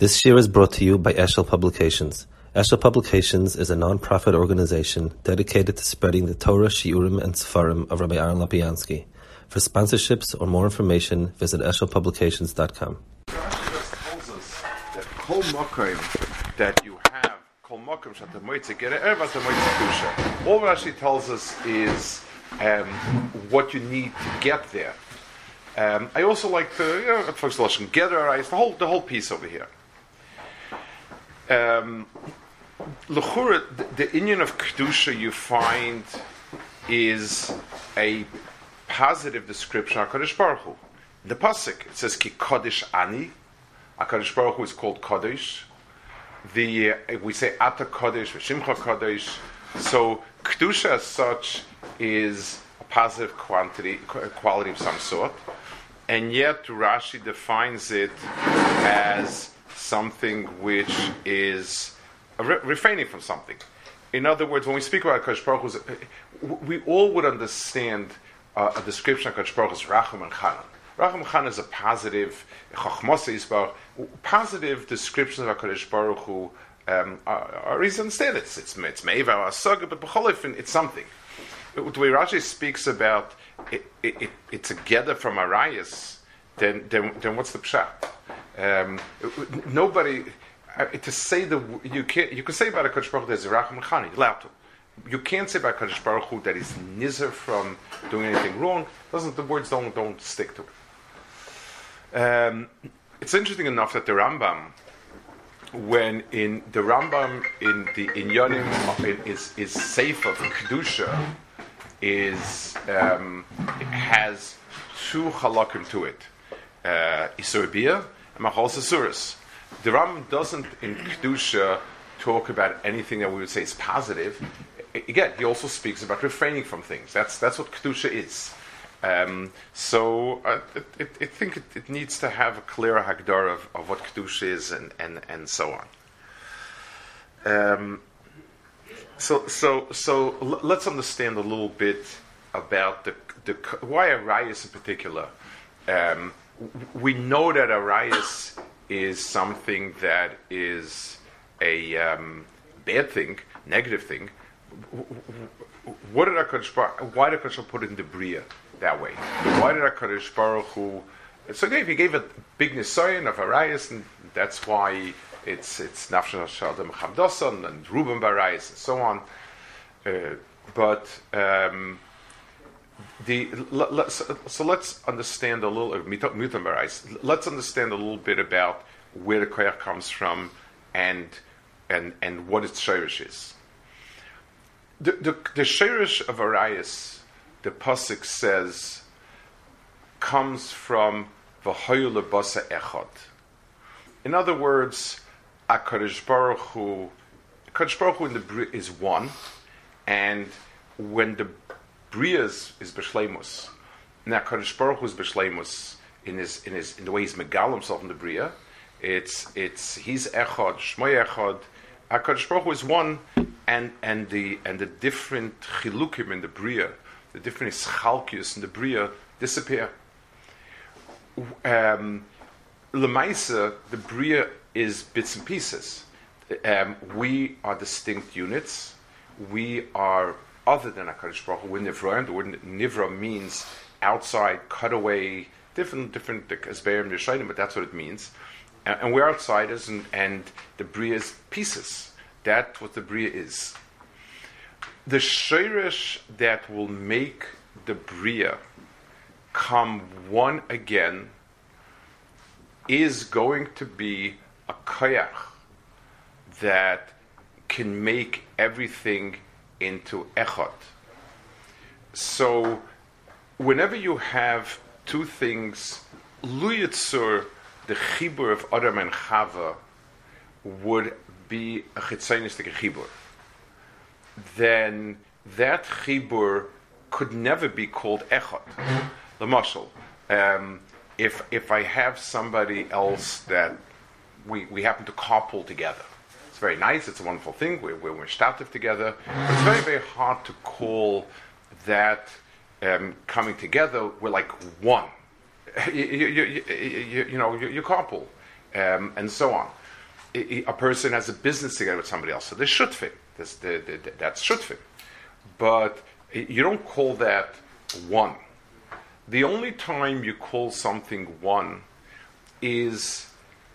This year is brought to you by Eshel Publications. Eshel Publications is a non-profit organization dedicated to spreading the Torah, Shiurim, and Sefarim of Rabbi Aaron Lopiansky. For sponsorships or more information, visit eshelpublications.com. tells us that you have. All Rashi tells us is um, what you need to get there. Um, I also like to, you know, folks the whole the whole piece over here. Um, the, inyan of kedusha you find is a positive description of Kadosh Baruch Hu. The pasuk it says ki kodesh ani. Hakadosh Baruch Hu is called Kodesh. The uh, we say Ata Kodesh, Shimcha Kodesh. So kedusha as such is a positive quantity, quality of some sort, and yet Rashi defines it as something which is re- refraining from something. In other words, when we speak about Kadosh Baruch uh, we all would understand uh, a description of Kadosh Baruch Hu as Racham and Chanan. Racham Chan is a positive, positive descriptions of HaKadosh Baruch Hu um, are, easy to understand. It's, it's, it's Meiva or Saga, but B'cholifin, it's something. The way Rashi speaks about it, it, it, it's a gather from Arias, then, then, then what's the pshat? Um, nobody, uh, to say the, you can't, you can say about HaKadosh Baruch Hu Racham you're allowed to you can't say about Kadosh Baruch Hu that he's nizer from doing anything wrong. Doesn't the words don't don't stick to it? Um, it's interesting enough that the Rambam, when in the Rambam in the in Yonim is is safe of kedusha, is um, has two halakim to it, uh, Isur Bia and Machal Sasuris. The Rambam doesn't in kedusha talk about anything that we would say is positive. Again, he also speaks about refraining from things. That's that's what kedusha is. Um, so uh, I think it, it, needs to have a clearer hagdar of, of what kedusha is and, and, and so on. Um, so so so l- let's understand a little bit about the, the why Arias in particular. Um, we know that Arias is something that is a um, bad thing, negative thing. What did Hakadosh Baruch? Why did Hakadosh put it in the bria that way? Why did Hakadosh Baruch Hu? So gave, he gave a big nisayon of Arias, and that's why it's it's Nafshon Shalom Chamdoson and Ruben Barayis and so on. Uh, but um, the so, so, let's understand a little uh, Barayis. Let's understand a little bit about where the koyach comes from and and and what its shirish is. The the, the shirish of Arias, the pasuk says, comes from v'hoyu lebasa echad. In other words, Akadosh Baruch Hu, Baruch Hu in the is one, and when the bria is, b'shleimus, now Akadosh Baruch is b'shleimus in his in his in the way he's megal himself in the bria. It's it's he's echad, shmoy echad. Hakadosh Baruch Hu is one, and and the and the different chilukim in the bria, the different ischalkius in the bria disappear. Um, Lemaisa, the bria is bits and pieces. Um, we are distinct units. We are other than Hakadosh Baruch Hu. Nivra. The word nivra means outside, cut away. Different different asberim yeshayim, but that's what it means and we're outsiders, and, and the bria is pieces. That's what the bria is. The shirish that will make the bria come one again is going to be a koyach that can make everything into echot. So, whenever you have two things, luyitzur the chibur of Adam and Chava would be a chitzonistic chibur, then that chibur could never be called echot. The mashal. Um, if if I have somebody else that we, we happen to carpool together, very nice. It's a wonderful thing. We're we're, we're stative together. But it's very very hard to call that um, coming together. We're like one you, you, you, you, know, you, you carpool, um, and so on. a person has a business together with somebody else, so there's shutfin. That's, the, the, the, that's shutfin. But you don't call that one. The only time you call something one is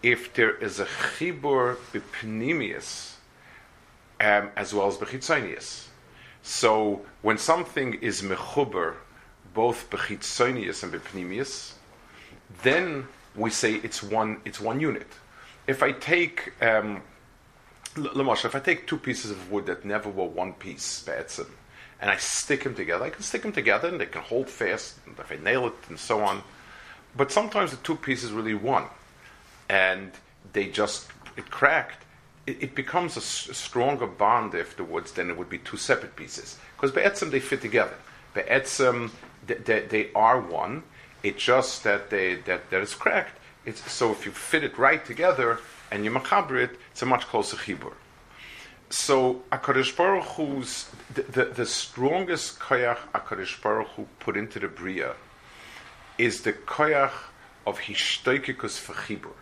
if there is a chibur b'pnimius um, as well as b'chitzonius. So when something is mechuber, both b'chitzonius and b'pnimius, then we say it's one. It's one unit. If I take um, if I take two pieces of wood that never were one piece, be'etzim, and I stick them together, I can stick them together and they can hold fast. if I nail it and so on, but sometimes the two pieces really one, and they just it cracked. It, it becomes a, s- a stronger bond afterwards than it would be two separate pieces because be'etzim they fit together. Be'etzim they, they, they are one. It's just that they that that is cracked. It's, so if you fit it right together and you machaber it, it's a much closer chibur. So Akadosh Baruch Hu's the, the, the strongest koyach Akadosh Baruch Hu put into the bria is the koyach of hishtoikikus for chibur.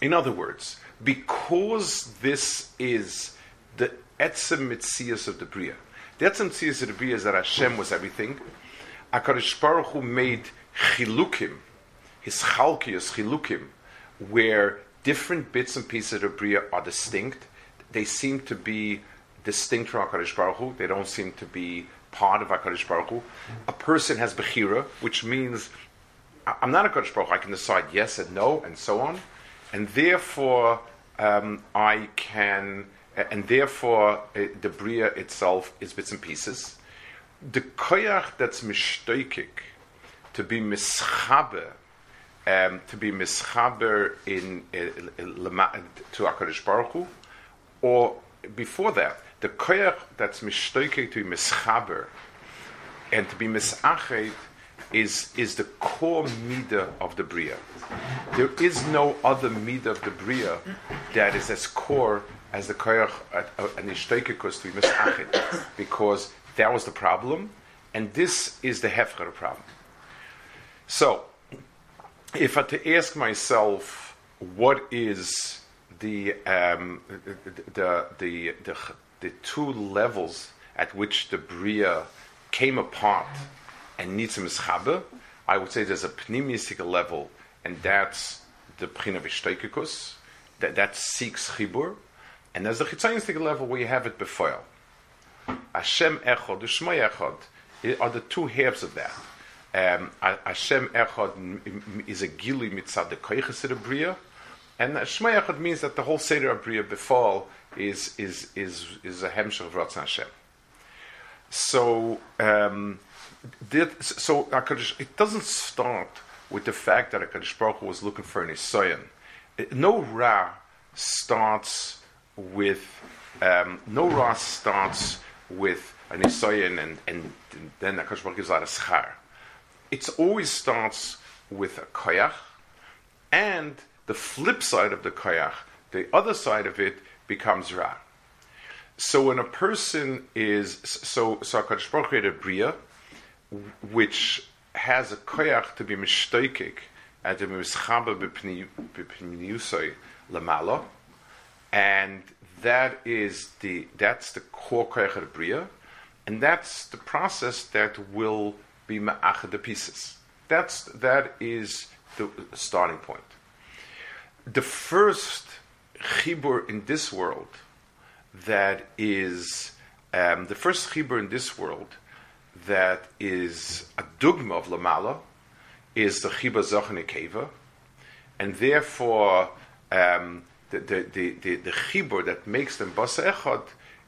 In other words, because this is the etzem mitzias of the bria, the etzem mitzias of the bria is that Hashem was everything. Akadosh Baruch Hu made chilukim, his chalkius chilukim, where different bits and pieces of the bria are distinct. They seem to be distinct from Hakadosh Baruch Hu. They don't seem to be part of Hakadosh Baruch Hu. A person has bechira, which means I'm not a Hakadosh Baruch. I can decide yes and no and so on, and therefore um, I can, and therefore uh, the bria itself is bits and pieces. The koyach that's mishtoikik, to be mischaber, um, to be mischaber in uh, lema- to Hakadosh Baruch Hu, or before that, the koyach that's mishtoikik to be mischaber and to be misachet is is the core midah of the bria. There is no other midah of the bria that is as core as the koyach and ishtoikikus to be misachet, because that was the problem, and this is the hefker problem. So, if I to ask myself, what is the um, the, the the the two levels at which the bria came apart and needs a mischaber, I would say there's a pneumistic level, and that's the pchina v'shtoikikus, that that seeks chibur, and there's the chitzayinistic level where you have it before. Hashem echad, Shmoi echad, are the two halves of that. Um, Hashem echad is a gili mitzad the koiches of bria, and Shmoi echad means that the whole seder of bria befall is is is is a hemshach of Ratzon Hashem. So, um, that, so HaKadosh, it doesn't start with the fact that HaKadosh Baruch Hu was looking for an Isayan. No Ra starts with, um, no Ra starts with an Isayan and, and then HaKadosh Baruch Hu gives out a schar. It always starts with a koyach, and the flip side of the koyach, the other side of it, becomes Ra. So when a person is so so Hakadosh Baruch Hu created bria, which has a koyach to be mishtoikik and to be mischaber lamala, and that is the that's the core koyach of bria, and that's the process that will be ma'achad the pieces. That's that is the starting point. The first chibur in this world that is um, the first chibur in this world that is a dogma of Lamala is the chibur Zochane Keva, and therefore um, the, the, the, the, the that makes them basa echad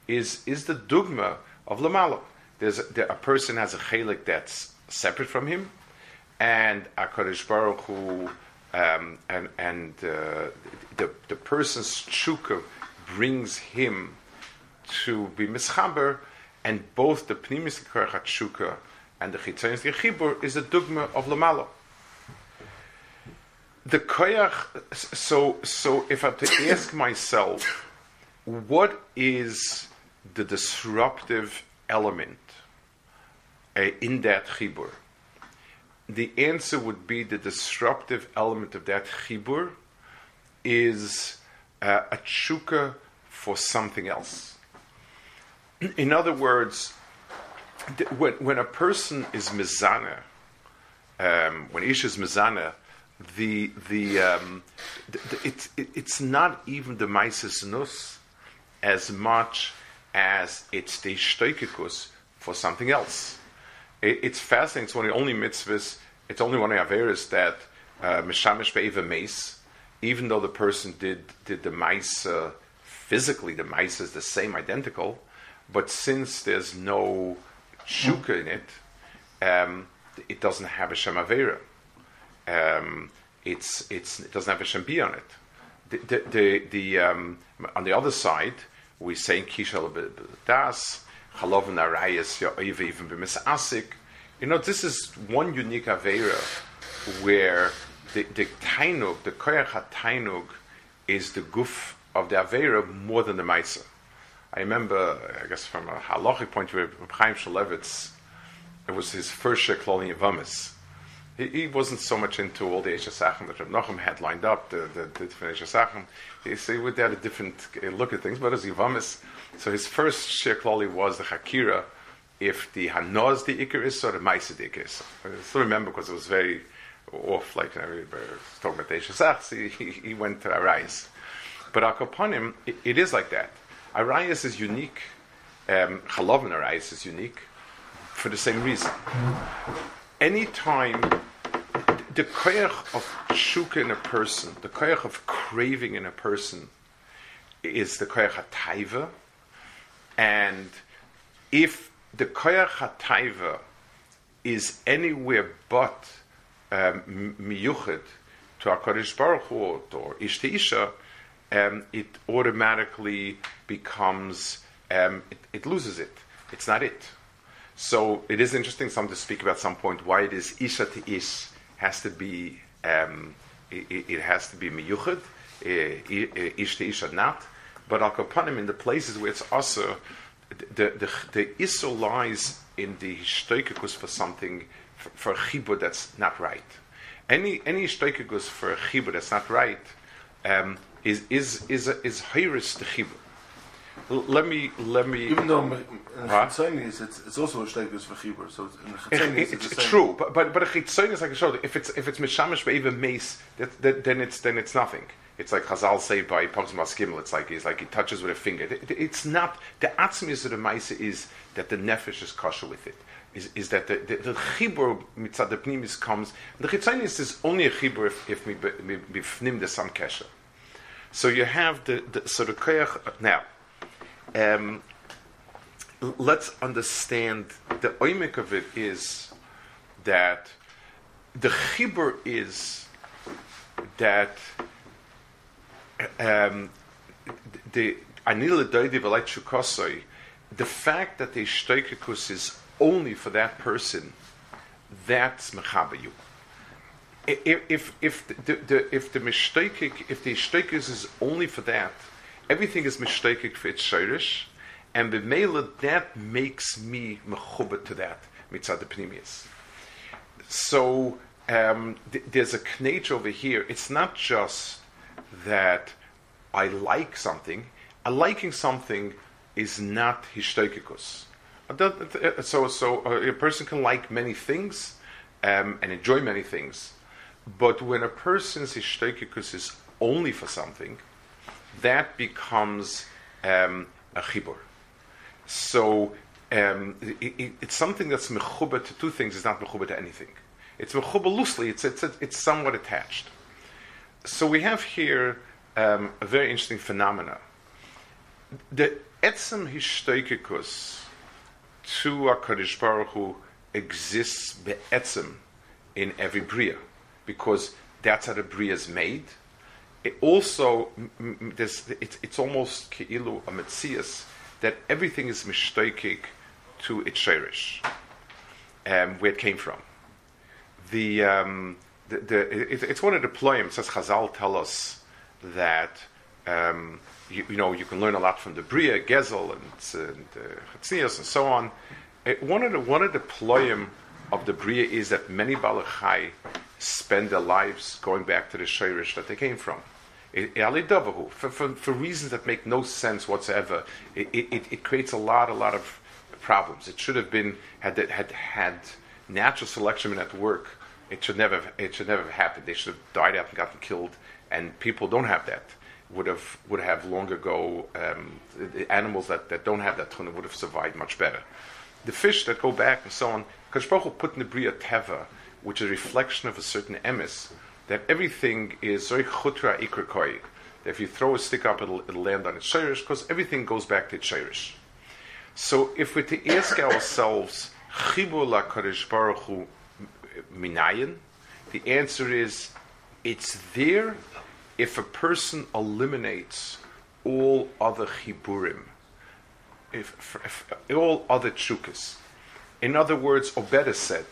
is, is the dogma of Lamala. There's a, there, a person has a chelik that's separate from him, and Hakadosh Baruch Hu, um, and and uh, the the person's tshuka brings him to be mischaber, and both the pnimis koyach tshuka and the chitzanis chibur is a dogma of lamala. The koyach. So so if I have to ask myself, what is the disruptive element uh, in that chibur? The answer would be the disruptive element of that chibur is uh, a tshuka for something else. In other words, when, when a person is mizana, um, when ish is mizana, the the, um, the, it, it's not even the maisis nus as much as it's the shtoikikus for something else. It, it's fascinating. It's one of the only mitzvahs. It's only one of the averis that mishamish uh, mace, even though the person did did the mice uh, physically, the mice is the same, identical, but since there's no shuka in it, um, it doesn't have a shem avera. Um, it's, it's, it doesn't have a shem on it. The, the, the, the um, on the other side, we say kishal das halov narayas even b'misasik. You know, this is one unique avera where the, the tainug, the koyach tainug, is the guf of the avera more than the ma'isa. I remember, I guess from a halachic point of view, Chaim Shmuelevitz, it was his first sheklol in Yavamis. He, he, wasn't so much into all the Eshasachim that Reb Nachum had lined up, the, the, the different Eshasachim. He, so he would have a different uh, look at things, but as Yavamis, so his first shekloli was the Hakira, if the Hanoz the Iker is, or the Maisa the Iker is. I still remember because it was very off, like you know, talking about the Eshasachs, he, he, went to Arayas. But Akoponim, it, it is like that. Arayas is unique. Um, Chalavin Arayas is unique for the same reason. Anytime the koyach of shuka in a person, the koyach of craving in a person, is the koyach hataiva, and if the koyach hataiva is anywhere but um, to Hakadosh Baruch Hu or Ishta Isha, um, it automatically becomes, um, it, it, loses it. It's not it. So it is interesting some to speak about some point why it is Isha to Ish has to be, um, it, it, has to be miyuchad, uh, Ish to Isha not. But Al Kapanim, in the places where it's also, the, the, the Issa lies in the shtoikikus for something, for, for chibur that's not right. Any any shtoikikus for chibur that's not right, um, is is is a, is hiris the chibur. Let me let me. Even though in Chitzonis it's, it's also a shteikus for chibur, so in Chitzonis it's, it's true. But but but a Chitzonis like I showed, if it's if it's mishamish even mace, that, that, then it's then it's nothing. It's like Chazal say by Pogzmas Gimel. It's like it's like he touches with a finger. It, it, it's not the atzmis of the ma'isa is that the nefesh is kosher with it. Is, is that the the, the chibur mitzad the pnimis comes. The chitzonis is only a chibur if if bifnim the some kesher. So you have the, the so the koyach now. Um, let's understand the oimik of it is that the chibur is that um, the anila doidi v'lait the fact that the shtoikikus is only for that person, that's mechabayu if if the, the if the mishtakik if the is only for that, everything is mishtakik for its shirish, and the mela that makes me mechubet to that mitzad pnimius. So um, th- there's a knage over here. It's not just that I like something. A liking something is not hishtokikus. So, so a person can like many things um, and enjoy many things but when a person's ishtoikikus is only for something, that becomes um, a chibur. So um, it, it, it's something that's mechuba to two things. It's not mechuba to anything. It's mechuba loosely. It's, it's, it's somewhat attached. So we have here um, a very interesting phenomena. The etzem hishtoikikus to Hakadosh Baruch Hu exists be'etzem in every bria because that's how the bria is made. It also, it's, it's almost keilu a metzias that everything is mishtoikik to its shirish, um, where it came from. The, um, the, the it, it's one of the ployim. Says Chazal tell us that um, you, you, know you can learn a lot from the bria, gezel, and, and uh, and so on. It, one of the one of the ployim of the bria is that many balachai spend their lives going back to the shirish that they came from. For, for, for reasons that make no sense whatsoever, it, it, it creates a lot, a lot of problems. It should have been had had had natural selection been at work. It should never it should never have happened. They should have died out and gotten killed. And people don't have that. Would have would have long ago um, animals that, that don't have that tuna would have survived much better. The fish that go back and so on. Because put in the bria teva, which is a reflection of a certain emis, that everything is very chutra ikrakoi. That if you throw a stick up, it'll, it'll land on its shirish, because everything goes back to its shirish. So if we're to ask ourselves, chibur la kadosh baruch hu minayin, the answer is, it's there if a person eliminates all other chiburim, if, if, if all other chukas. In other words, or better said,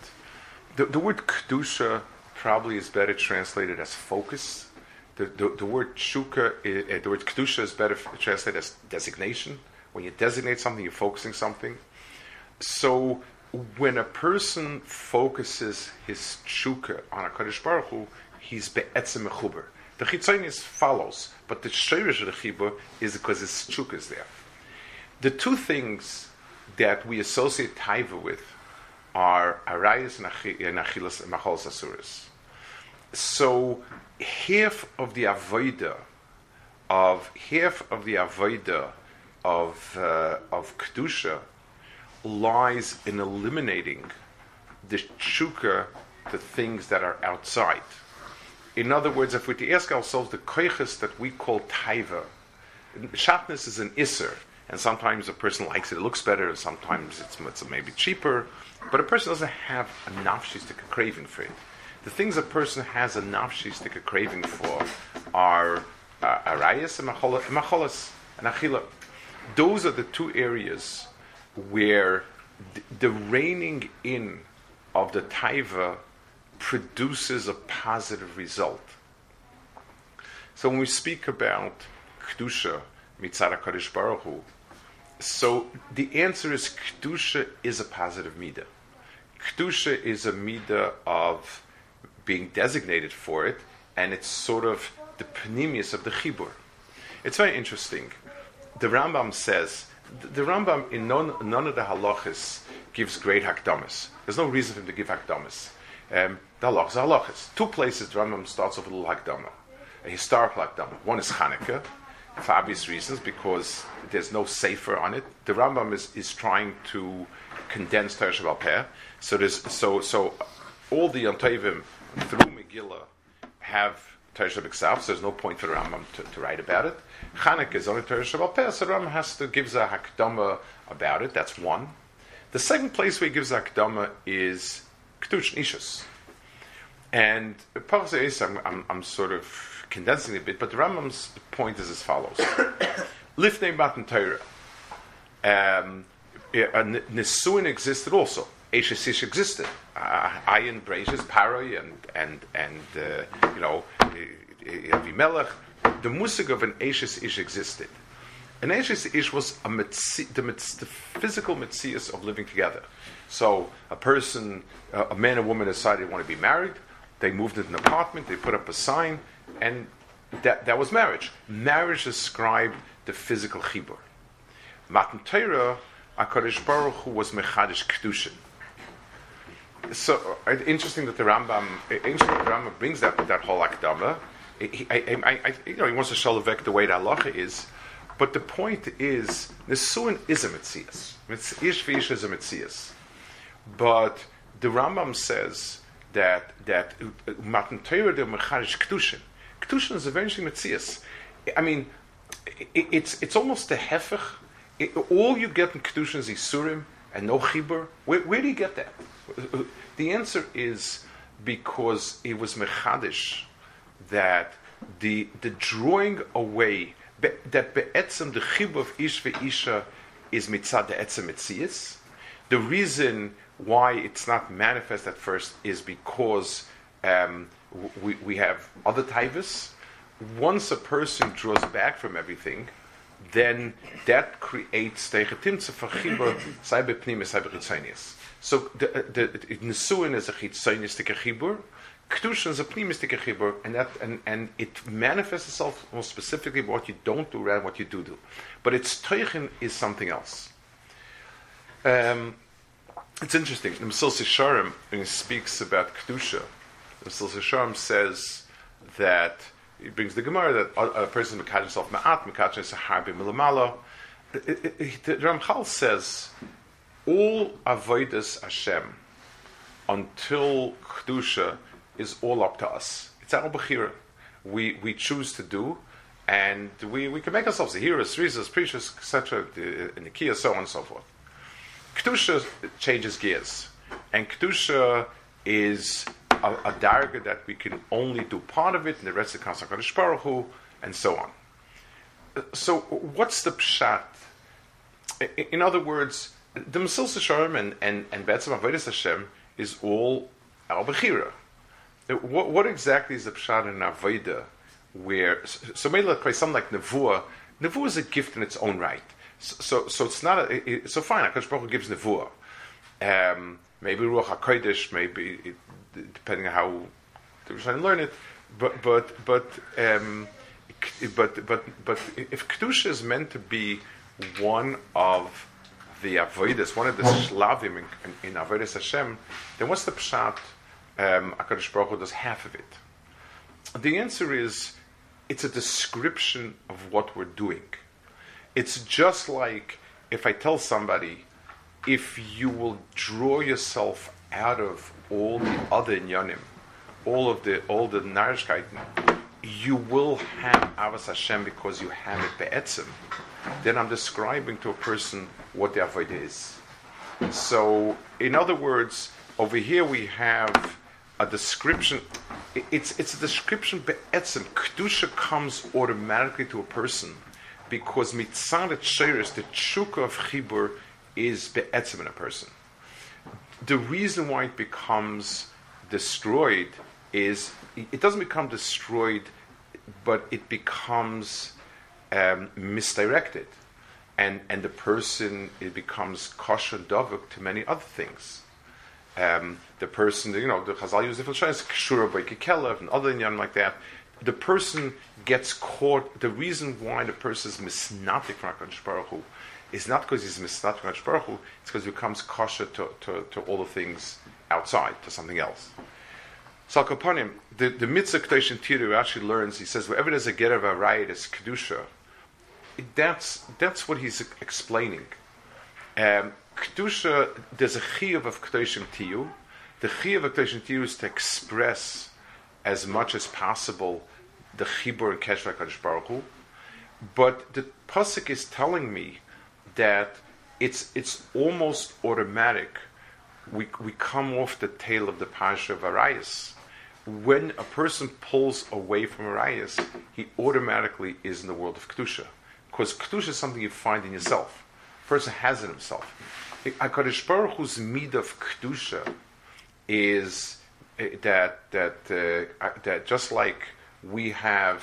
the, the word kedusha probably is better translated as focus. The, the, the word shuka, uh, the word kedusha is better translated as designation. When you designate something, you're focusing something. So when a person focuses his shuka on a Kaddish Baruch Hu, he's be'etzem mechuber. The chitzonis follows, but the shirish of the chibur is because his shuka is there. The two things that we associate taiva with are arayas and achilas and macholas asuras. So half of the avoida of half of the avoida of uh, of kedusha lies in eliminating the shuka, the things that are outside. In other words, if we to ask ourselves the koiches that we call taiva, shatness is an isser, and sometimes a person likes it, it looks better, and sometimes it's, it's maybe cheaper, but a person doesn't have a nafshistic craving for it. The things a person has a nafshistic craving for are uh, arayas and macholas and achila. Those are the two areas where the, the in of the taiva produces a positive result. So when we speak about kedusha mitzara baruch Hu, so the answer is kedusha is a positive midah. Kedusha is a midah of being designated for it, and it's sort of the panemius of the chibur. It's very interesting. The Rambam says the Rambam in none, none of the halachas gives great hakdamas. There's no reason for him to give hakdamas. Um, the halachas are halachas. Two places the Rambam starts off with a little hakdama, a historical hakdama. One is Hanukkah, for obvious reasons, because there's no safer on it. The Rambam is, is trying to condense Torah Sheba'al Peh. So there's so so all the Yantavim through Megillah have Torah Shabbat so there's no point for the Rambam to, to write about it. Chanukah is only Torah Sheba'al Peh, so the Rambam has to give a hakdama about it. That's one. The second place where he gives hakdama is Ketush Nishas. And I'm, I'm, I'm sort of condensing it a bit, but the Rambam's point is as follows: Lifnei Matan Torah. Um, Nisuin existed also. Eshes Ish existed. Uh, Ayin, Breishis, Paroi, and and and uh, you know Avimelech. The musig of an Eshes Ish existed. An Eshes Ish was a the, the physical mitzias of living together. So a person, uh, a man and woman decided they want to be married. They moved into an apartment. They put up a sign, and that that was marriage. Marriage described the physical chibur. Matan Torah, Hakadosh Baruch Hu was mechadish kedushin. So uh, interesting that the Rambam, interesting that the Rambam brings that that whole akdama. He, I, I, I, you know, he wants to show the way the halacha is, but the point is, Nisuin is a mitzias. Ish v'ish is a mitzias. But the Rambam says that that uh, Matan Torah de mechadish kedushin. Kedushin is a very interesting mitzias. I mean, it, it's it's almost the hefech. It, all you get in kedushin is isurim and no chibur. Where, where do you get that? The answer is because it was mechadish that the the drawing away be, that be'etzem the chibur of ish ve'isha is mitzad etzem mitzias. The reason why it's not manifest at first is because um, we, we have other taivas. Once a person draws back from everything, then that creates tegetimtze for chibur cyber pnimis cyber so the, the, Nesuin is a chitzonistic chibur. Kedusha is a pnimistic chibur, and that and, and it manifests itself more specifically what you don't do rather what you do do. But its teichen is something else. Um, it's interesting. The Mesilas Yesharim, when he speaks about Kedusha, Mesilas Yesharim says that he brings the Gemara that a, a person mekadosh himself ma'at, mekadosh is a harbi milamala. The Ramchal says all avodas Hashem until Kedusha is all up to us. It's our bechira. We we choose to do, and we, we can make ourselves the heroes, reasons, preachers, etc. In the Kia, so on and so forth. Kedusha changes gears, and Kedusha is a, a darga that we can only do part of it, and the rest of Kadosh Baruch Hu, and so on. So, what's the pshat? In other words, the Mesil Shalom and and and Betzim Avodas Hashem is all al bechira. What, what exactly is the pshat in avodah? Where so maybe like something like nevuah. Nevuah is a gift in its own right. So, so it's not a, so fine. Hakadosh Baruch gives nevuah. Um, maybe ruach hakodesh, maybe it, depending on how the Rishonim learn it. But but but um, but but but if kedusha is meant to be one of the avodas, one of the shlavim in, in, in avodas Hashem, then what's the pshat? Um, Hakadosh Baruch Hu does half of it. The answer is it's a description of what we're doing. It's just like if I tell somebody, if you will draw yourself out of all the other inyanim, all of the all the narishkeiten, you will have avas Hashem because you have it be'etzim. Then I'm describing to a person what the avodah is. So, in other words, over here we have a description. It's it's a description be'etzim. Kedusha comes automatically to a person because mitzanet sheiris, the chukka of chibur, is be'etzim in a person. The reason why it becomes destroyed is it doesn't become destroyed, but it becomes um, misdirected, and and the person it becomes kosher dovuk to many other things. Um, the person, you know, the Chazal use different shayes, kshura by kikelev and other inyan like that the person gets caught. The reason why the person is misnatik from HaKadosh Baruch Hu is not because he's misnatik from HaKadosh Baruch Hu, it's because he becomes kosher to, to, to, all the things outside, to something else. So upon him, the, the mitzvah Kedosh Tiru actually learns, he says, wherever there's a a riot, it's Kedusha. That's, that's what he's explaining. Um, Kedusha, there's a chiyuv of Kedoshim Tiyu. The chiyuv of Kedoshim Tiyu is to express as much as possible the Chibur and Kadosh Baruch Hu. But the pasuk is telling me that it's it's almost automatic. We we come off the tail of the Pasha of Arias. When a person pulls away from Arias, he automatically is in the world of Kedusha. Because Kedusha is something you find in yourself. A person has it himself. HaKadosh Baruch Hu's mid of Kedusha is that that uh, that just like we have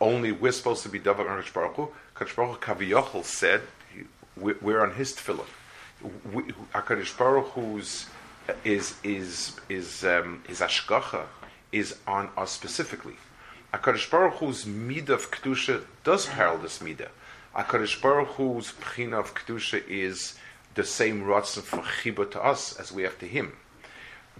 only we're supposed to be davar Baruch Hu. Baruch Hu said we're on His tefillah. Hakadosh Baruch Hu's is is is um, is ashgacha is on us specifically. Hakadosh Baruch Hu's midah of kedusha does parallel this midah. Hakadosh Baruch Hu's pchina of kedusha is the same ratzon for chibah to us as we have to Him.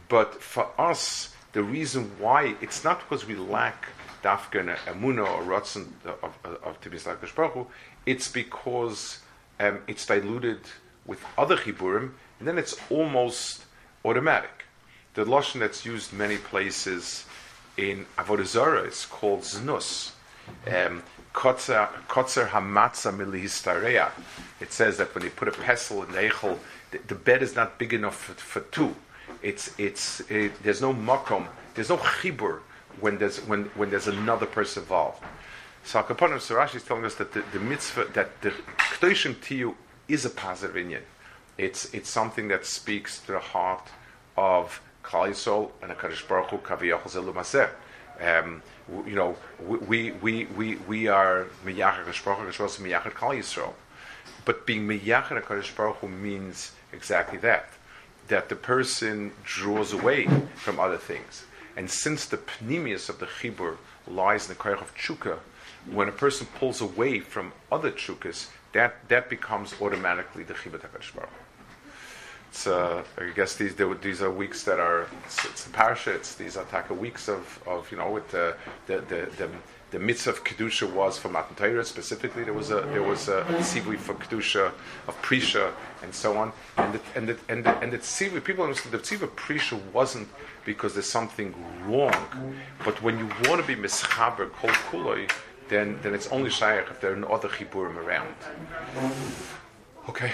But for us, the reason why it's not because we lack dafka emuna or rotzen of, of, of Tibis Baruch it's because um, it's diluted with other chiburim, and then it's almost automatic. The lashon that's used many places in Avodah Zarah is called znus. Um, Kotzer hamatza milihistareya. It says that when you put a pestle in the echel, the, the bed is not big enough for, for two it's it's it, there's no makom, there's no chibur when there's when when there's another person involved. So Akapanim Sarashi is telling us that the, the mitzvah that the Kedoshim Tiyu is a positive inyan. It's it's something that speaks to the heart of Klal Yisrael and Hakadosh Baruch Hu Kaviyachol Zelu um, you know, we we we we are miyachar Hu, Hakadosh miyachar Klal Yisrael, but being miyachar Hu means exactly that that the person draws away from other things. And since the pneumius of the chibur lies in the koyach of chuka, when a person pulls away from other chukas, that, that becomes automatically the chibur Hakadosh Baruch it's, uh, I guess these these are weeks that are it's, it's the parsha. It's these are taka weeks of, of you know with the the the, the, the mitzvah of kedusha was for Matan Torah specifically. There was a there was a tzivui for kedusha of prisha and so on. And and and the, and the tzivui people understood the tzivui prisha wasn't because there's something wrong, but when you want to be mischaber kol kuloi, then then it's only shaykh if there are other chiburim around. Okay.